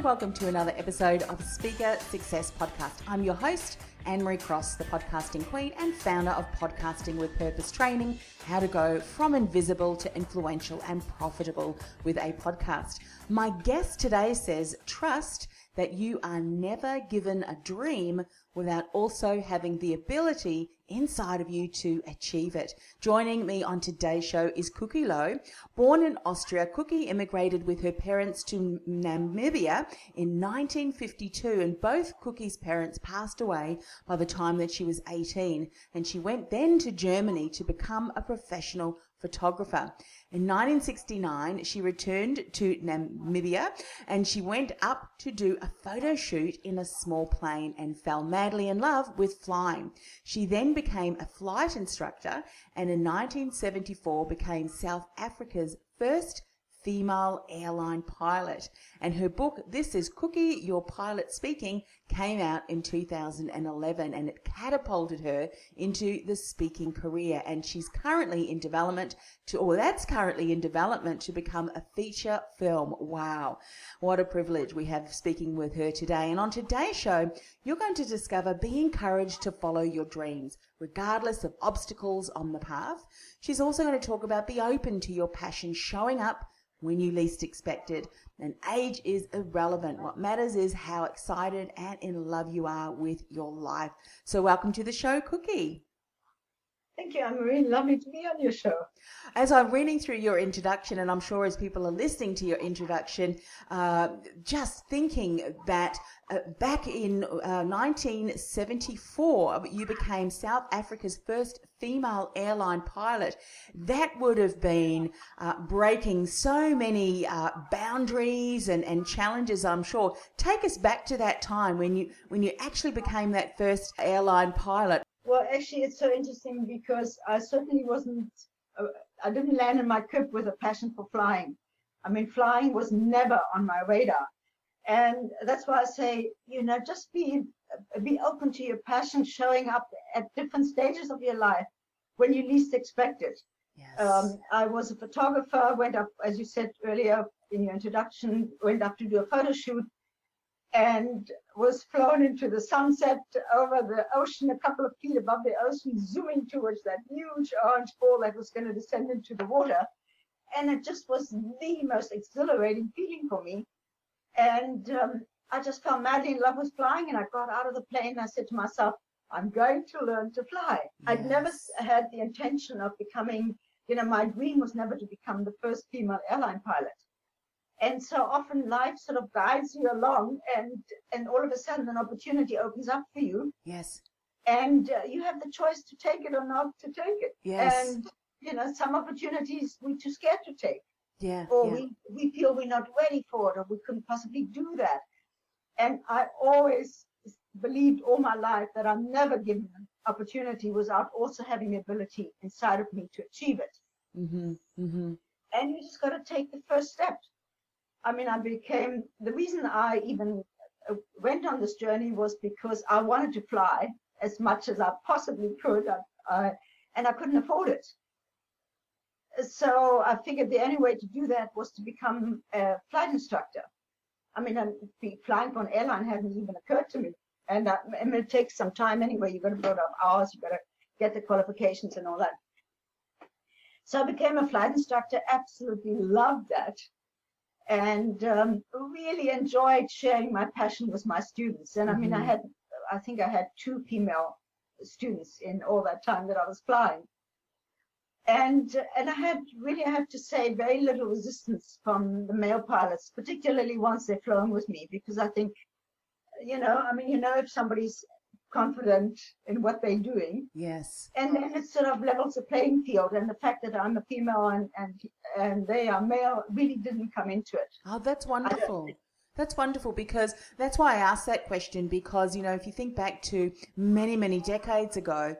And welcome to another episode of Speaker Success Podcast. I'm your host, Anne Marie Cross, the podcasting queen and founder of Podcasting with Purpose Training, how to go from invisible to influential and profitable with a podcast. My guest today says, trust that you are never given a dream without also having the ability inside of you to achieve it. Joining me on today's show is Kucki Low. Born in Austria, Kucki immigrated with her parents to Namibia in 1952 and both Kucki's parents passed away by the time that she was 18 and she went then to Germany to become a professional photographer. In 1969, she returned to Namibia and she went up to do a photo shoot in a small plane and fell madly in love with flying. She then became a flight instructor and in 1974 became South Africa's first female airline pilot. And her book, This is Kucki, Your Pilot Speaking, came out in 2011 and it catapulted her into the speaking career. And she's currently in development to, or that's currently in development to become a feature film. Wow. What a privilege we have speaking with her today. And on today's show, you're going to discover be encouraged to follow your dreams, regardless of obstacles on the path. She's also going to talk about be open to your passion showing up when you least expect it. And age is irrelevant. What matters is how excited and in love you are with your life. So, welcome to the show, Kucki. Thank you, Anne-Marie. Lovely to be on your show. As I'm reading through your introduction, and I'm sure as people are listening to your introduction, uh, just thinking that uh, back in uh, 1974, you became South Africa's first female airline pilot. That would have been uh, breaking so many uh, boundaries and, and challenges, I'm sure. Take us back to that time when you when you actually became that first airline pilot. Well, actually, it's so interesting because I certainly wasn't, uh, I didn't land in my crib with a passion for flying. I mean, flying was never on my radar. And that's why I say, you know, just be be open to your passion showing up at different stages of your life when you least expect it. Yes. Um, I was a photographer, went up, as you said earlier in your introduction, went up to do a photo shoot and was flown into the sunset over the ocean a couple of feet above the ocean, zooming towards that huge orange ball that was going to descend into the water. And it just was the most exhilarating feeling for me. And um, I just fell madly in love with flying. And I got out of the plane and I said to myself, I'm going to learn to fly. Yes. I'd never had the intention of becoming, you know, my dream was never to become the first female airline pilot. And so often life sort of guides you along, and and all of a sudden an opportunity opens up for you. Yes. And uh, you have the choice to take it or not to take it. Yes. And you know, some opportunities we're too scared to take. Yeah. Or yeah. we we feel we're not ready for it, or we couldn't possibly do that. And I always believed all my life that I'm never given an opportunity without also having the ability inside of me to achieve it. Mm-hmm. Mm-hmm. And you just got to take the first step. I mean, I became the reason I even uh, went on this journey was because I wanted to fly as much as I possibly could, I, and I couldn't afford it. So I figured the only way to do that was to become a flight instructor. I mean, flying for an airline hadn't even occurred to me, and I, I mean, it takes some time anyway. You've got to build up hours, you've got to get the qualifications and all that. So I became a flight instructor. Absolutely loved that and um, really enjoyed sharing my passion with my students. And I mean, mm-hmm. I had, I think I had two female students in all that time that I was flying. And and I had really, I have to say, very little resistance from the male pilots, particularly once they've flown with me, because I think, you know, I mean, you know, if somebody's confident in what they're doing. Yes. And then it sort of levels the playing field. And the fact that I'm a female and and and they are male really didn't come into it. Oh, that's wonderful. That's wonderful because that's why I asked that question because, you know, if you think back to many, many decades ago,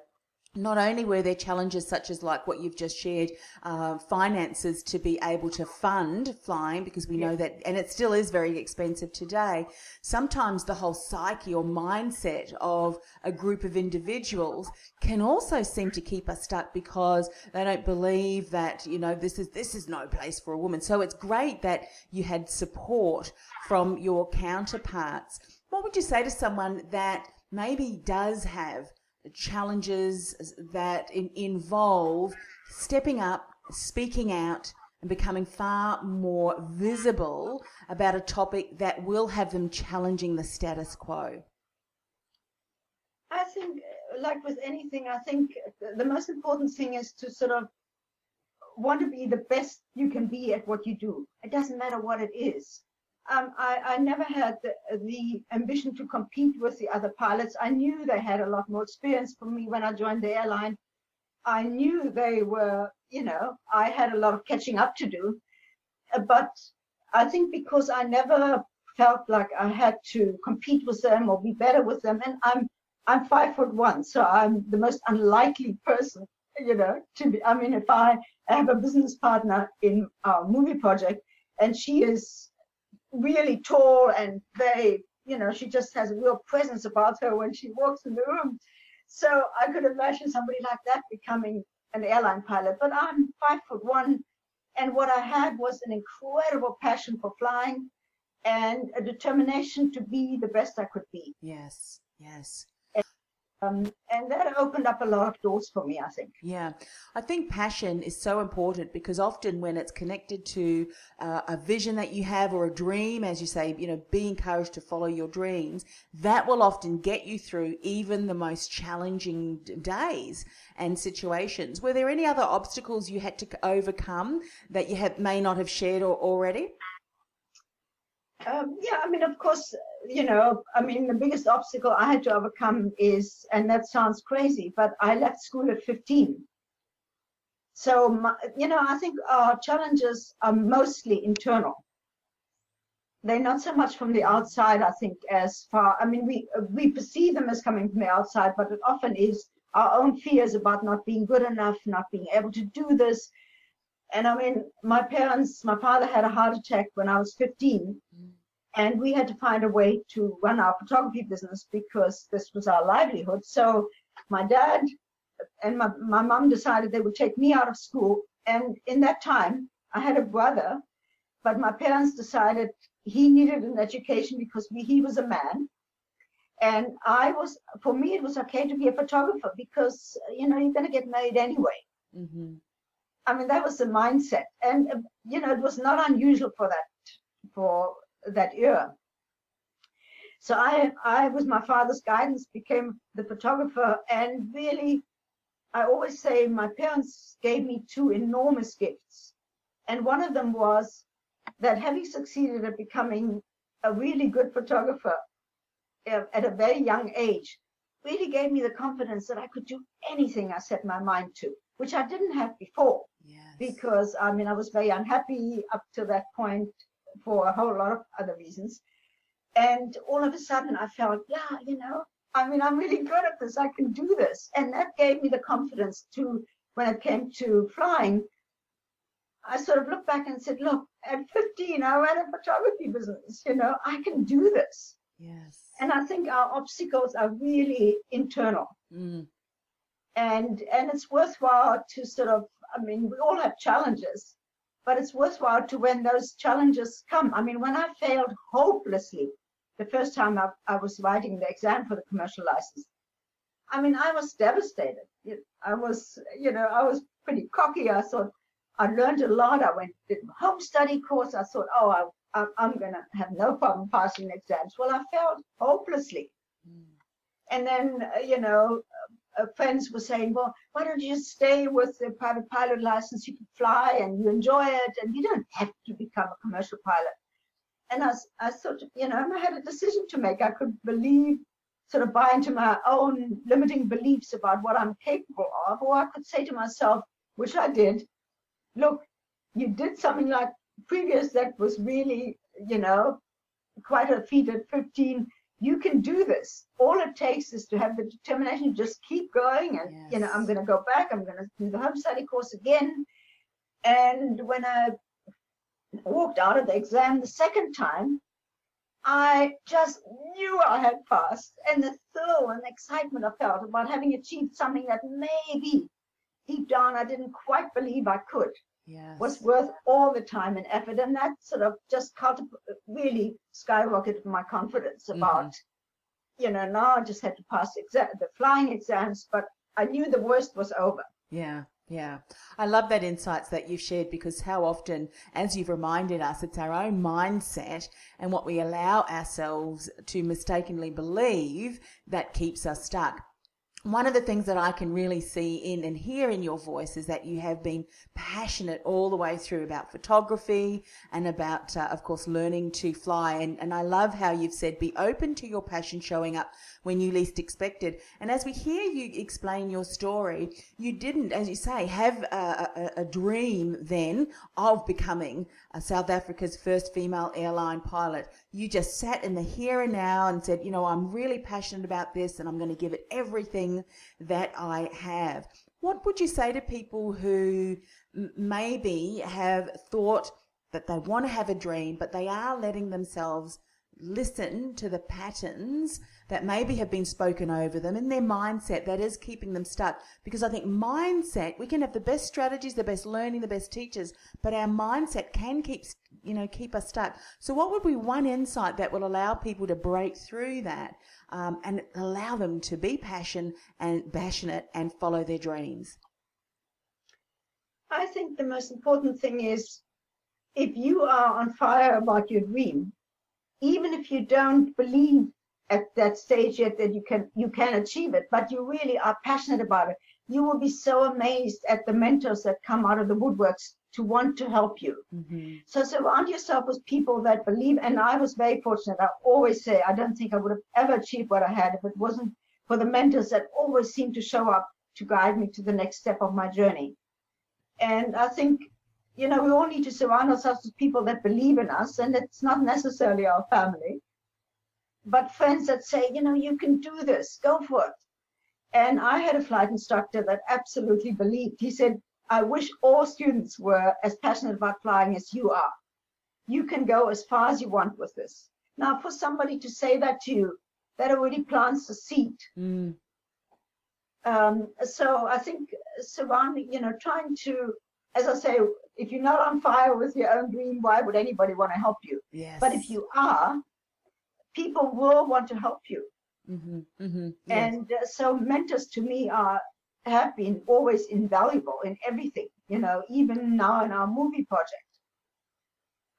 not only were there challenges such as like what you've just shared, uh, finances to be able to fund flying because we know that, and it still is very expensive today. Sometimes the whole psyche or mindset of a group of individuals can also seem to keep us stuck because they don't believe that, you know, this is, this is no place for a woman. So it's great that you had support from your counterparts. What would you say to someone that maybe does have challenges that in, involve stepping up, speaking out, and becoming far more visible about a topic that will have them challenging the status quo? I think, like with anything, I think the most important thing is to sort of want to be the best you can be at what you do. It doesn't matter what it is um, I, I, never had the, the, ambition to compete with the other pilots. I knew they had a lot more experience from me when I joined the airline. I knew they were, you know, I had a lot of catching up to do. Uh, but I think because I never felt like I had to compete with them or be better with them, and I'm I'm five foot one, so I'm the most unlikely person, you know, to be. I mean, if I have a business partner in our movie project and she is really tall and very, you know, she just has a real presence about her when she walks in the room. So I could imagine somebody like that becoming an airline pilot. But I'm five foot one, and what I had was an incredible passion for flying and a determination to be the best I could be. Yes, yes. Um, and that opened up a lot of doors for me, I think. Yeah, I think passion is so important because often when it's connected to uh, a vision that you have or a dream, as you say, you know, be encouraged to follow your dreams, that will often get you through even the most challenging days and situations. Were there any other obstacles you had to overcome that you have, may not have shared or, already? Um, yeah, I mean, of course, you know, I mean, the biggest obstacle I had to overcome is, and that sounds crazy, but I left school at 15. So, my, you know, I think our challenges are mostly internal. They're not so much from the outside, I think, as far, I mean, we, we perceive them as coming from the outside, but it often is our own fears about not being good enough, not being able to do this. And I mean, my parents, my father had a heart attack when I was 15. And we had to find a way to run our photography business because this was our livelihood. So my dad and my, my mom decided they would take me out of school. And in that time, I had a brother, but my parents decided he needed an education because we, he was a man. And I was, for me, it was okay to be a photographer because, you know, you're going to get married anyway. Mm-hmm. I mean, that was the mindset. And, you know, it was not unusual for that, for that era. So I, I, with my father's guidance, became the photographer. And really, I always say my parents gave me two enormous gifts. And one of them was that having succeeded at becoming a really good photographer uh, at a very young age really gave me the confidence that I could do anything I set my mind to, which I didn't have before. Yes. Because I mean, I was very unhappy up to that point for a whole lot of other reasons. And all of a sudden I felt, yeah, you know, I mean, I'm really good at this. I can do this. And that gave me the confidence to, when it came to flying, I sort of looked back and said, look, at 15, I ran a photography business. You know, I can do this. Yes. And I think our obstacles are really internal. Mm. And and it's worthwhile to sort of, I mean, we all have challenges, but it's worthwhile to when those challenges come. I mean, when I failed hopelessly the first time I, I was writing the exam for the commercial license, I mean, I was devastated. I was, you know, I was pretty cocky. I thought I learned a lot. I went did home study course. I thought, oh, I, am going to have no problem passing exams. Well, I failed hopelessly. Mm. And then, uh, you know, uh, friends were saying, well, why don't you stay with the private pilot license? You can fly and you enjoy it, and you don't have to become a commercial pilot. And I, I sort of, you know, I had a decision to make. I could believe, sort of buy into my own limiting beliefs about what I'm capable of, or I could say to myself, which I did, look, you did something like previous that was really, you know, quite a feat at 15. You can do this. All it takes is to have the determination to just keep going. And, yes. you know, I'm going to go back. I'm going to do the home study course again. And when I walked out of the exam the second time, I just knew I had passed. And the thrill and excitement I felt about having achieved something that maybe deep down I didn't quite believe I could yes. was worth all the time and effort. And that sort of just really skyrocketed my confidence mm-hmm. about, mm-hmm. you know, now I just had to pass the flying exams, but I knew the worst was over. Yeah. Yeah, I love that insights that you've shared because how often, as you've reminded us, it's our own mindset and what we allow ourselves to mistakenly believe that keeps us stuck one of the things that I can really see in and hear in your voice is that you have been passionate all the way through about photography and about, uh, of course, learning to fly. And, and I love how you've said be open to your passion showing up when you least expected. And as we hear you explain your story, you didn't, as you say, have a, a, a dream then of becoming South Africa's first female airline pilot. You just sat in the here and now and said, you know, I'm really passionate about this and I'm going to give it everything that I have. What would you say to people who maybe have thought that they want to have a dream, but they are letting themselves listen to the patterns that maybe have been spoken over them in their mindset that is keeping them stuck. Because I think mindset, we can have the best strategies, the best learning, the best teachers, but our mindset can keep, you know, keep us stuck. So what would be one insight that will allow people to break through that um, and allow them to be passion and passionate and follow their dreams? I think the most important thing is if you are on fire about your dream, even if you don't believe at that stage yet that you can you can achieve it, but you really are passionate about it, you will be so amazed at the mentors that come out of the woodworks to want to help you. Mm-hmm. So surround yourself with people that believe. And I was very fortunate. I always say I don't think I would have ever achieved what I had if it wasn't for the mentors that always seemed to show up to guide me to the next step of my journey. And I think you know, we all need to surround ourselves with people that believe in us, and it's not necessarily our family, but friends that say, you know, you can do this, go for it. And I had a flight instructor that absolutely believed. He said, I wish all students were as passionate about flying as you are. You can go as far as you want with this. Now, for somebody to say that to you, that already plants a seed. Mm. Um, so I think surrounding, you know, trying to as I say, if you're not on fire with your own dream, why would anybody want to help you? Yes. But if you are, people will want to help you. Mm-hmm, mm-hmm, yes. And uh, so mentors to me are have been always invaluable in everything. You know, even now in our movie project.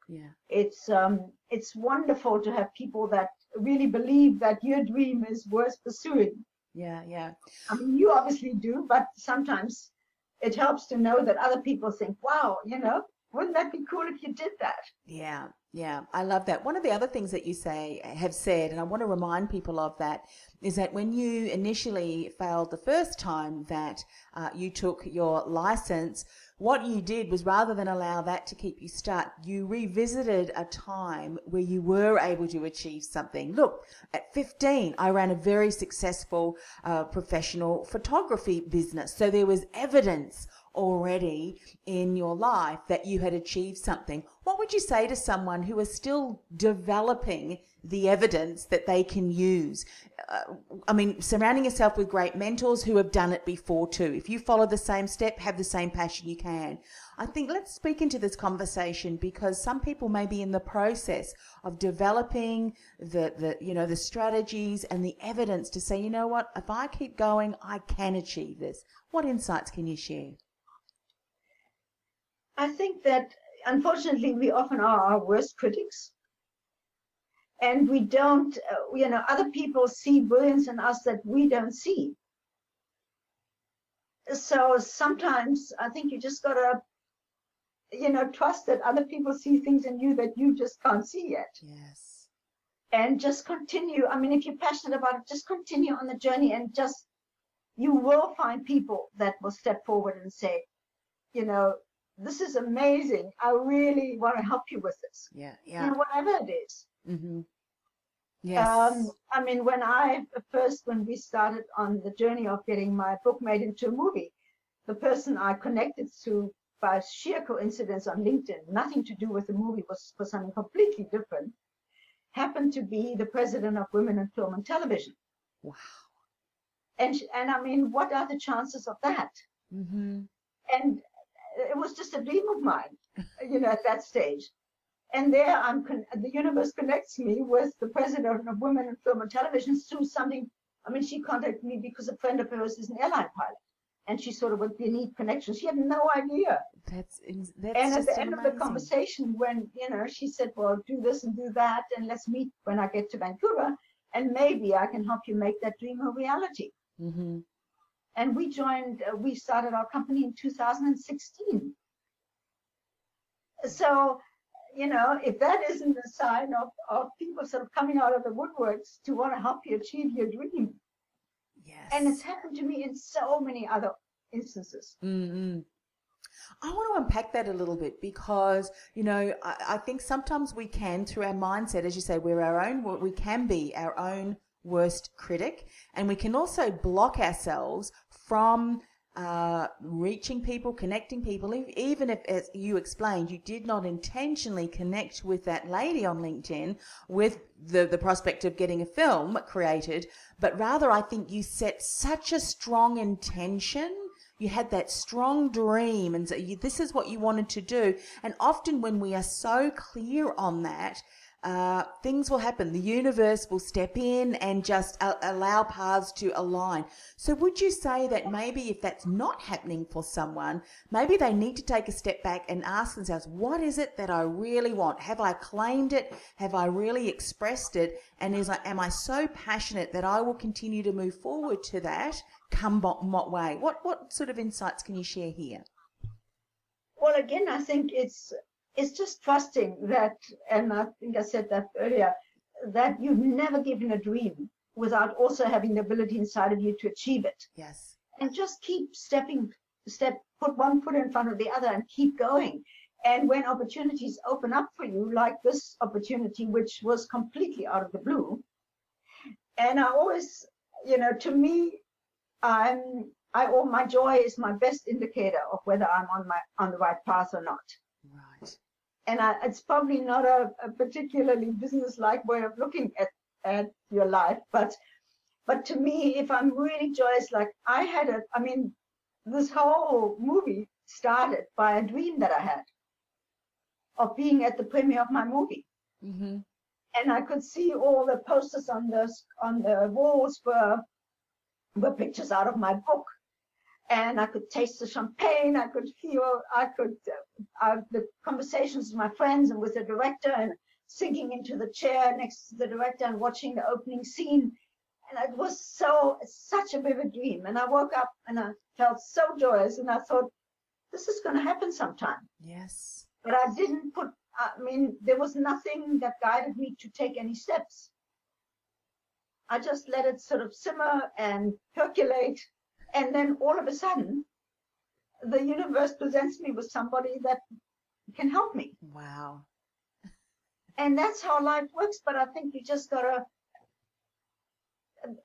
Yeah. It's um it's wonderful to have people that really believe that your dream is worth pursuing. Yeah, yeah. I mean, you obviously do, but sometimes it helps to know that other people think, wow, you know, wouldn't that be cool if you did that? Yeah, yeah, I love that. One of the other things that you say have said, and I want to remind people of that, is that when you initially failed the first time that uh, you took your license, what you did was rather than allow that to keep you stuck, you revisited a time where you were able to achieve something. Look, at 15, I ran a very successful uh, professional photography business. So there was evidence already in your life that you had achieved something. What would you say to someone who is still developing the evidence that they can use? Uh, I mean, surrounding yourself with great mentors who have done it before too. If you follow the same step, have the same passion, you can. I think let's speak into this conversation because some people may be in the process of developing the, the, you know, the strategies and the evidence to say, you know what, if I keep going, I can achieve this. What insights can you share? I think that unfortunately we often are our worst critics. And we don't, uh, you know, other people see brilliance in us that we don't see. So sometimes I think you just gotta, you know, trust that other people see things in you that you just can't see yet. Yes. And just continue. I mean, if you're passionate about it, just continue on the journey and just, you will find people that will step forward and say, you know, this is amazing. I really want to help you with this. Yeah, yeah. You know, whatever it is. Mm-hmm. Yes. Um, I mean, when I first, when we started on the journey of getting my book made into a movie, the person I connected to by sheer coincidence on LinkedIn, nothing to do with the movie, was for something completely different, happened to be the president of Women in Film and Television. wow. And and I mean, what are the chances of that? Mm-hmm. And it was just a dream of mine, you know, at that stage. And there, I'm con- the universe connects me with the president of Women in Film and Television through something. I mean, she contacted me because a friend of hers is an airline pilot, and she sort of would be need connections. She had no idea. That's in- that's and at the end of the conversation, when you know, she said, "Well, do this and do that, and let's meet when I get to Vancouver, and maybe I can help you make that dream a reality." Mm-hmm. And we joined uh, we started our company in 2016 so you know if that isn't a sign of, of people sort of coming out of the woodworks to want to help you achieve your dream Yes. and it's happened to me in so many other instances Mm-hmm. I want to unpack that a little bit because, you know, I, I think sometimes we can, through our mindset, as you say, we're our own, we can be our own worst critic, and we can also block ourselves from uh, reaching people, connecting people, even if, as you explained, you did not intentionally connect with that lady on LinkedIn with the, the prospect of getting a film created, but rather I think you set such a strong intention. You had that strong dream and so you, this is what you wanted to do. And often when we are so clear on that uh, things will happen. The universe will step in and just a- allow paths to align. So would you say that maybe if that's not happening for someone maybe they need to take a step back and ask themselves what is it that i really want? Have i claimed it? Have i really expressed it? And is I, am i so passionate that i will continue to move forward to that come what, way? What what sort of insights can you share here? Well again i think it's it's just trusting that and i think i said that earlier that you've never given a dream without also having the ability inside of you to achieve it. Yes. And just keep stepping step put one foot in front of the other and keep going. And when opportunities open up for you like this opportunity which was completely out of the blue and i always you know to me i'm i all my joy is my best indicator of whether i'm on my on the right path or not and I, it's probably not a, a particularly business-like way of looking at at your life, but but to me, if I'm really joyous, like I had a, I mean, this whole movie started by a dream that I had of being at the premiere of my movie, mm-hmm. and I could see all the posters on the on the walls were were pictures out of my book, and I could taste the champagne. I could feel, I could, uh, uh, the conversations with my friends and with the director and sinking into the chair next to the director and watching the opening scene. And it was so, such a vivid dream. And I woke up and I felt so joyous and I thought, this is going to happen sometime. yes But I didn't put, I mean, there was nothing that guided me to take any steps. I just let it sort of simmer and percolate and then all of a sudden the universe presents me with somebody that can help me. Wow. And that's how life works but i think you just gotta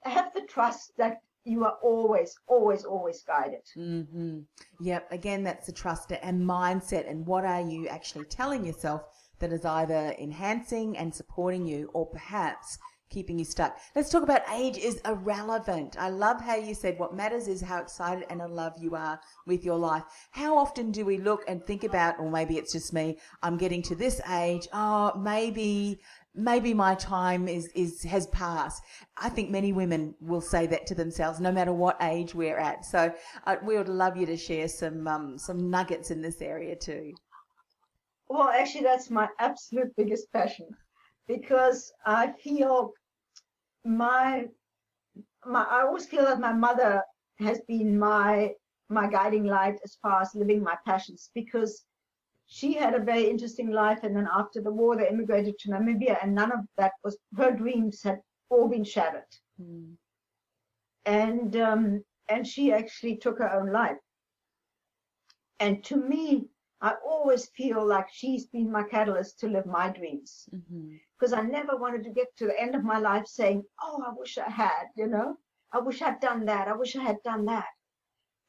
have the trust that you are always always always guided. Mm-hmm. yep again that's the trust and mindset and what are you actually telling yourself that is either enhancing and supporting you or perhaps keeping you stuck. Let's talk about age is irrelevant. I love how you said what matters is how excited and in love you are with your life. How often do we look and think about, or maybe it's just me, I'm getting to this age, oh, maybe maybe my time is, is has passed. I think many women will say that to themselves, no matter what age we're at. So uh, we would love you to share some um, some nuggets in this area too. well actually that's my absolute biggest passion because i feel my my i always feel that my mother has been my my guiding light as far as living my passions because she had a very interesting life and then after the war they immigrated to namibia and none of that was her dreams had all been shattered Mm. and um, and she actually took her own life. And to me, I always feel like she's been my catalyst to live my dreams. Mm-hmm. because I never wanted to get to the end of my life saying, "Oh, I wish I had," you know, I wish I'd done that. I wish I had done that.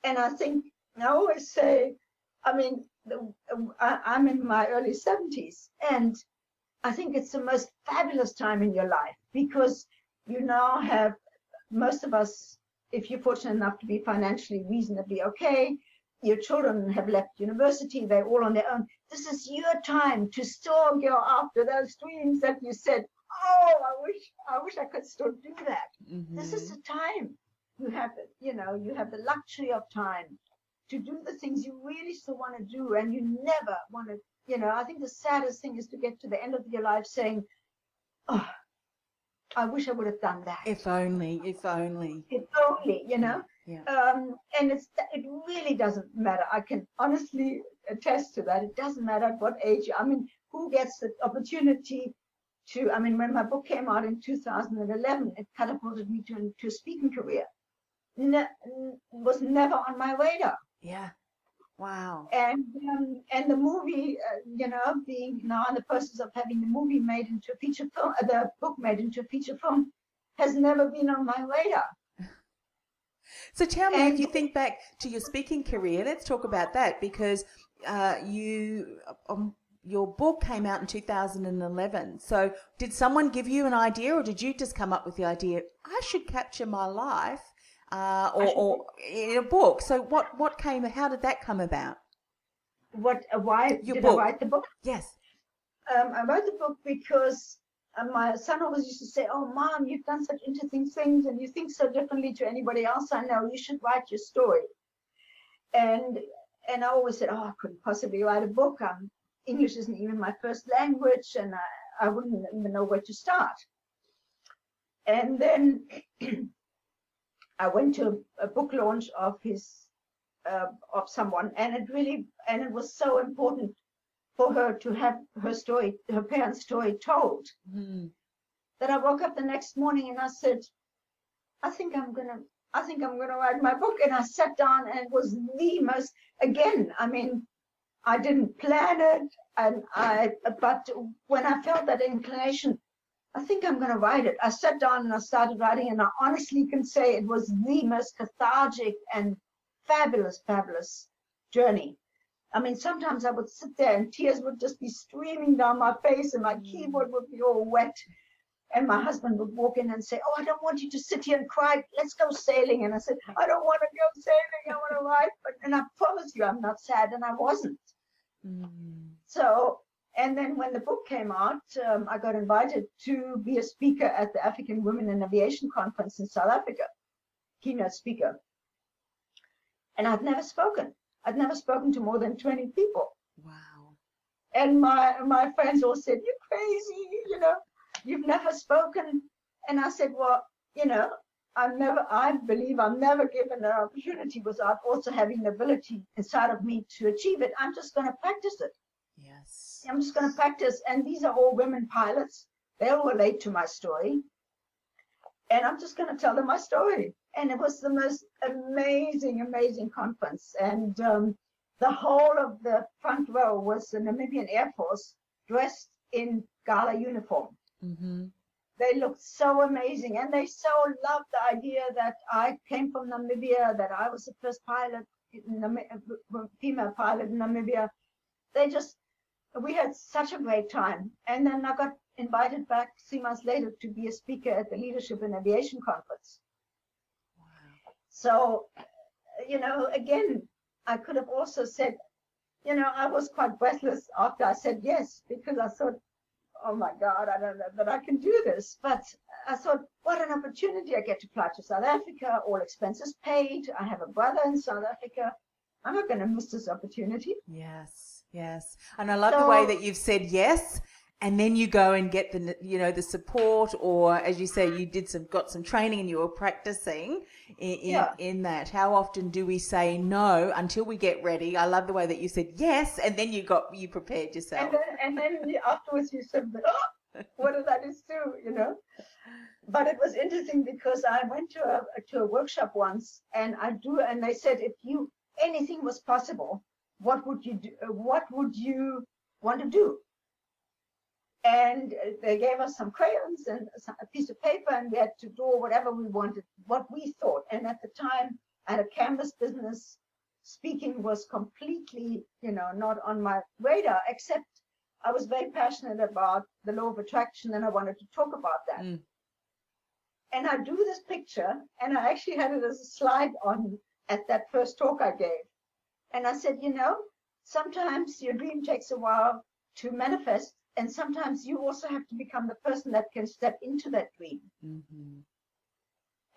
And I think I always say, I mean, I, I'm in my early 70s, and I think it's the most fabulous time in your life because you now have most of us, if you're fortunate enough to be financially reasonably okay, your children have left university, they're all on their own. This is your time to still go after those dreams that you said, Oh, I wish I wish I could still do that. Mm-hmm. This is the time. You have you know, you have the luxury of time to do the things you really still want to do and you never want to, you know, I think the saddest thing is to get to the end of your life saying, Oh, I wish I would have done that. If only, if only. If only, you know. Yeah. Um, and it's it really doesn't matter. I can honestly attest to that. It doesn't matter at what age. I mean, who gets the opportunity to? I mean, when my book came out in 2011, it catapulted me to, to a speaking career. Ne- was never on my radar. Yeah. Wow. And um, and the movie, uh, you know, being now in the process of having the movie made into a feature film, uh, the book made into a feature film, has never been on my radar. So tell me, and, if you think back to your speaking career, let's talk about that because uh, you. Um, your book came out in 2011. So, did someone give you an idea, or did you just come up with the idea? I should capture my life uh, or, or, in a book. So what what came? How did that come about? What? Uh, why Your did book. I write the book? Yes. Um, I wrote the book because uh, my son always used to say, "Oh, mom, you've done such interesting things, and you think so differently to anybody else I know. You should write your story." And and I always said, "Oh, I couldn't possibly write a book. Um, English isn't even my first language, and I, I wouldn't even know where to start." And then I went to a book launch of his uh, of someone, and it really and it was so important for her to have her story, her parents' story told. Mm. That I woke up the next morning and I said, I think I'm gonna, I think I'm gonna write my book. And I sat down and it was the most. Again, I mean, I didn't plan it, and I, but when I felt that inclination, I think I'm going to write it. I sat down and I started writing, and I honestly can say it was the most cathartic and fabulous, fabulous journey. I mean, sometimes I would sit there and tears would just be streaming down my face, and my mm. keyboard would be all wet. And my husband would walk in and say, Oh, I don't want you to sit here and cry. Let's go sailing. And I said, I don't want to go sailing. I want to write. But, and I promise you, I'm not sad. And I wasn't. Mm. So and then when the book came out, um, I got invited to be a speaker at the African Women in Aviation Conference in South Africa, keynote speaker. And I'd never spoken. I'd never spoken to more than 20 people. Wow. And my my friends all said, You're crazy, you know, you've never spoken. And I said, Well, you know, I'm never I believe I'm never given an opportunity without also having the ability inside of me to achieve it. I'm just gonna practice it. Yes. I'm just going to practice. And these are all women pilots. They'll relate to my story. And I'm just going to tell them my story. And it was the most amazing, amazing conference. And um, the whole of the front row was the Namibian Air Force dressed in gala uniform. Mm-hmm. They looked so amazing. And they so loved the idea that I came from Namibia, that I was the first pilot, female pilot in Namibia. They just we had such a great time. And then I got invited back three months later to be a speaker at the Leadership in Aviation Conference. So, you know, again, I could have also said, you know, I was quite breathless after I said yes, because I thought, oh my God, I don't know that I can do this. But I thought, what an opportunity. I get to fly to South Africa, all expenses paid. I have a brother in South Africa. I'm not going to miss this opportunity. Yes. Yes. And I love so, the way that you've said yes and then you go and get the you know the support or as you say you did some got some training and you were practicing in, in, yeah. in, that how often do we say no until we get ready i love the way that you said yes and then you got you prepared yourself and then, and then afterwards you said oh, what did i just do you know but it was interesting because i went to a to a workshop once and i do and they said if you anything was possible what would you do? What would you want to do? And they gave us some crayons and a piece of paper, and we had to draw whatever we wanted, what we thought. And at the time, I had a canvas business. Speaking was completely, you know, not on my radar, except I was very passionate about the law of attraction and I wanted to talk about that. Mm. And I drew this picture, and I actually had it as a slide on at that first talk I gave. And I said, you know, sometimes your dream takes a while to manifest, and sometimes you also have to become the person that can step into that dream. Mm-hmm.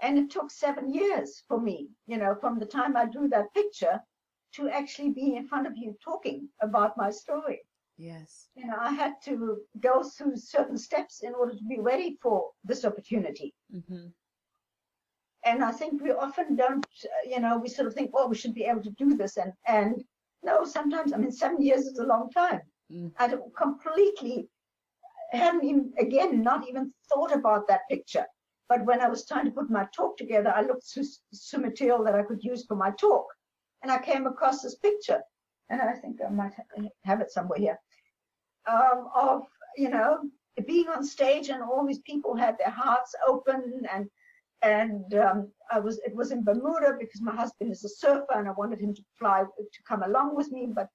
And it took seven years for me, you know, from the time I drew that picture to actually be in front of you talking about my story. Yes. You know, I had to go through certain steps in order to be ready for this opportunity. Mm-hmm. And I think we often don't, you know, we sort of think, oh, we should be able to do this. And, and no, sometimes, I mean, seven years is a long time. Mm. I completely hadn't even, again, not even thought about that picture. But when I was trying to put my talk together, I looked through some material that I could use for my talk. And I came across this picture. And I think I might have it somewhere here um, of you know being on stage and all these people had their hearts open and and um, I was it was in Bermuda because my husband is a surfer and I wanted him to fly to come along with me but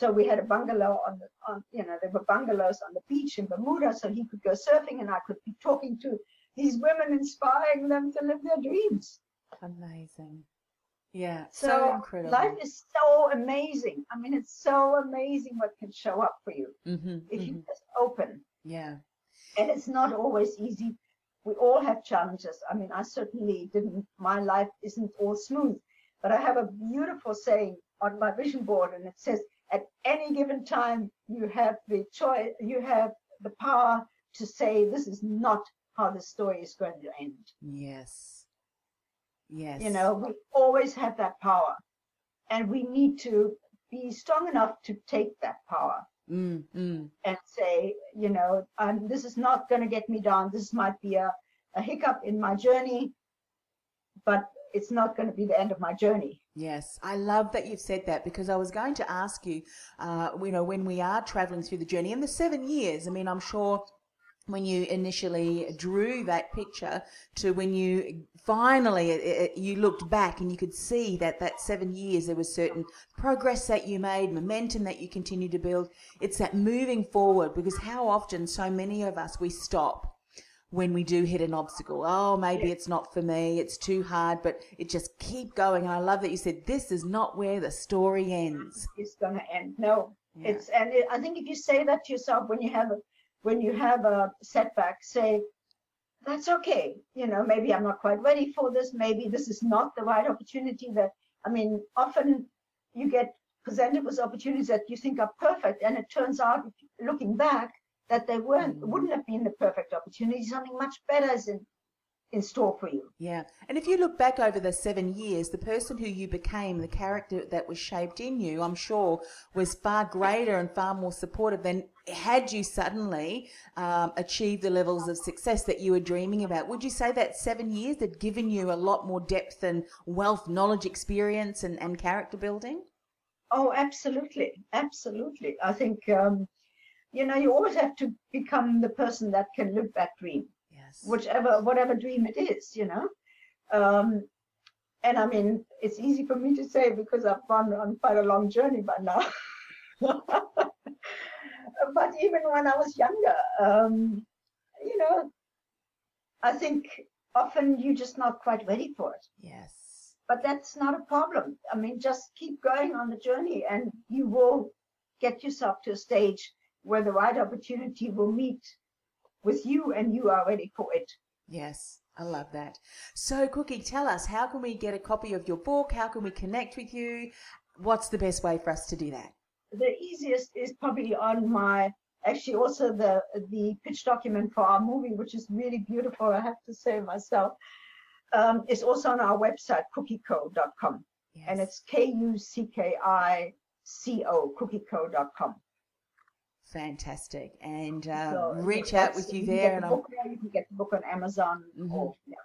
so we had a bungalow on the on you know there were bungalows on the beach in Bermuda so he could go surfing and I could be talking to these women inspiring them to live their dreams amazing yeah, so, so, incredible. Life is so amazing. I mean, it's so amazing what can show up for you mm-hmm, if mm-hmm. you just open. Yeah. And it's not always easy. We all have challenges. I mean, I certainly didn't, my life isn't all smooth, but I have a beautiful saying on my vision board, and it says, at any given time, you have the choice, you have the power to say, this is not how the story is going to end. Yes Yes. You know, we always have that power. And we need to be strong enough to take that power mm, mm. and say, you know, um, this is not going to get me down. This might be a, a hiccup in my journey, but it's not going to be the end of my journey. Yes, I love that you've said that because I was going to ask you, uh, you know, when we are traveling through the journey in the seven years, I mean, I'm sure when you initially drew that picture to when you finally it, it, you looked back and you could see that that seven years there was certain progress that you made momentum that you continue to build it's that moving forward because how often so many of us we stop when we do hit an obstacle oh maybe yeah. it's not for me it's too hard but it just keep going and i love that you said this is not where the story ends it's going to end no yeah. it's and it, i think if you say that to yourself when you have a when you have a setback, say, that's okay. You know, maybe I'm not quite ready for this. Maybe this is not the right opportunity that, I mean, often you get presented with opportunities that you think are perfect. And it turns out, looking back, that they weren't, wouldn't have been the perfect opportunity. Something much better is in, in store for you. Yeah. And if you look back over the seven years, the person who you became, the character that was shaped in you, I'm sure was far greater and far more supportive than had you suddenly um, achieved the levels of success that you were dreaming about. Would you say that seven years had given you a lot more depth and wealth, knowledge, experience, and, and character building? Oh, absolutely. Absolutely. I think, um, you know, you always have to become the person that can live that dream yes. whichever whatever dream it is, you know. Um, and I mean, it's easy for me to say because I've gone on quite a long journey by now. but even when I was younger, um, you know, I think often you're just not quite ready for it. Yes. But that's not a problem. I mean, just keep going on the journey and you will get yourself to a stage where the right opportunity will meet with you and you are ready for it. Yes, I love that. So, Kucki, tell us how can we get a copy of your book? How can we connect with you? What's the best way for us to do that? The easiest is probably on my actually also the the pitch document for our movie, which is really beautiful. I have to say myself, um, is also on our website kuckico.com, yes. and it's K U C K I C O kuckico.com. Fantastic. And uh, so, reach out with you there. and book, you can get the book on Amazon. Mm-hmm. Or, yeah.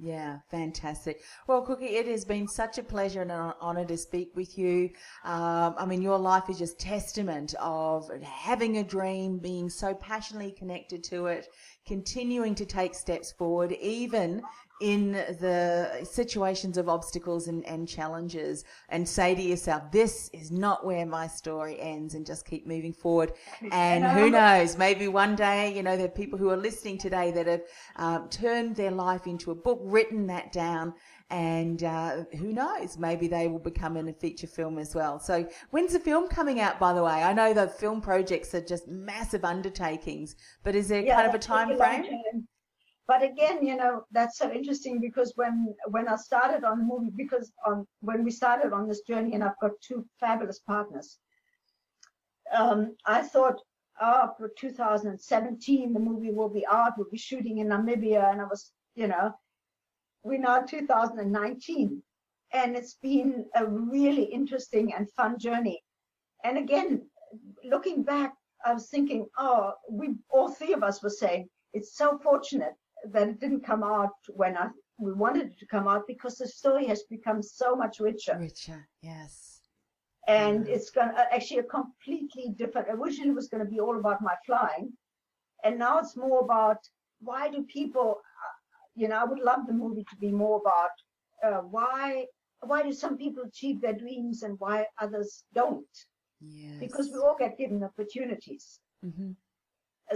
Yeah, fantastic. Well, Kucki, it has been such a pleasure and an honour to speak with you. Um, I mean, your life is just testament of having a dream, being so passionately connected to it, continuing to take steps forward, even in the situations of obstacles and, and challenges and say to yourself, this is not where my story ends and just keep moving forward. And who knows, maybe one day, you know, there are people who are listening today that have um, turned their life into a book, written that down, and uh, who knows, maybe they will become in a feature film as well. So when's the film coming out, by the way? I know the film projects are just massive undertakings, but is there Yeah, kind of a time frame? But again, you know, that's so interesting because when when I started on the movie, because on when we started on this journey, and I've got two fabulous partners, um, I thought, oh, for 2017 the movie will be out. We'll be shooting in Namibia, and I was, you know, we're now 2019, and it's been a really interesting and fun journey. And again, looking back, I was thinking, oh, we all three of us were saying it's so fortunate that it didn't come out when I we wanted it to come out because the story has become so much richer Richer, yes. and Mm. it's going to actually a completely different. Originally, it was going to be all about my flying, and now it's more about why do people, uh, you know, I would love the movie to be more about uh, why why do some people achieve their dreams and why others don't? Yes. Because we all get given opportunities. hmm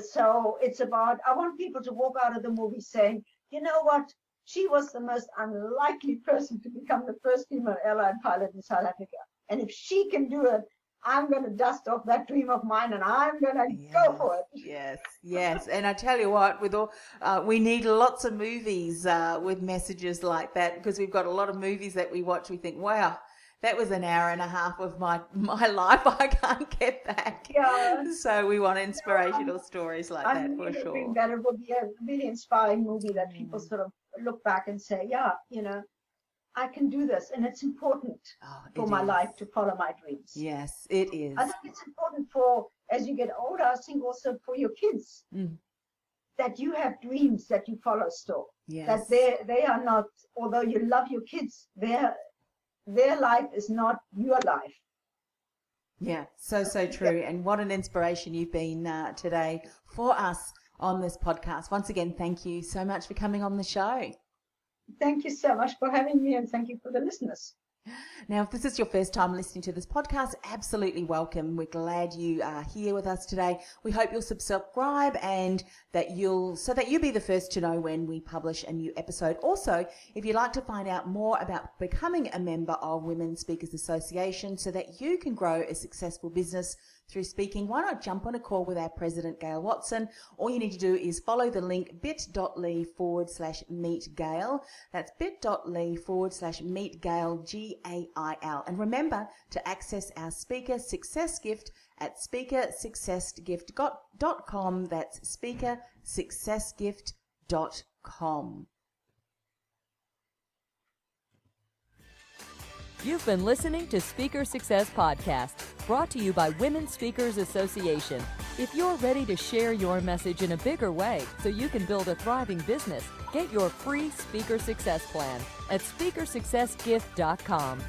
So it's about, I want people to walk out of the movie saying, you know what? She was the most unlikely person to become the first female airline pilot in South Africa. And if she can do it, I'm going to dust off that dream of mine and I'm going to go for it. Yes, yes. And I tell you what, with all, uh, we need lots of movies uh, with messages like that because we've got a lot of movies that we watch. We think, wow, that was an hour and a half of my my life. I can't get back. Yeah. So we want inspirational stories like that I'm for sure. that it will be a really inspiring movie that people Mm. sort of look back and say, yeah, you know, I can do this. And it's important Oh, for it my life to follow my dreams. Yes, it is. I think it's important for as you get older, I think also for your kids Mm. that you have dreams that you follow still. Yes. That they they are not although you love your kids, their their life is not your life. Yeah, so, so true. And what an inspiration you've been uh, today for us on this podcast. Once again, thank you so much for coming on the show. Thank you so much for having me and thank you for the listeners. Now, if this is your first time listening to this podcast, absolutely welcome. We're glad you are here with us today. We hope you'll subscribe and that you'll, so that you'll be the first to know when we publish a new episode. Also, if you'd like to find out more about becoming a member of Women Speakers Association so that you can grow a successful business through speaking, why not jump on a call with our president, Gail Watson? All you need to do is follow the link bit.ly forward slash meet Gail. That's bit.ly forward slash meet Gail, G A I L. And remember to access our speaker success gift at speakersuccessgift.com. That's speakersuccessgift.com. You've been listening to Speaker Success Podcast, brought to you by Women Speakers Association. If you're ready to share your message in a bigger way so you can build a thriving business, get your free Speaker Success Plan at speakersuccessgift.com.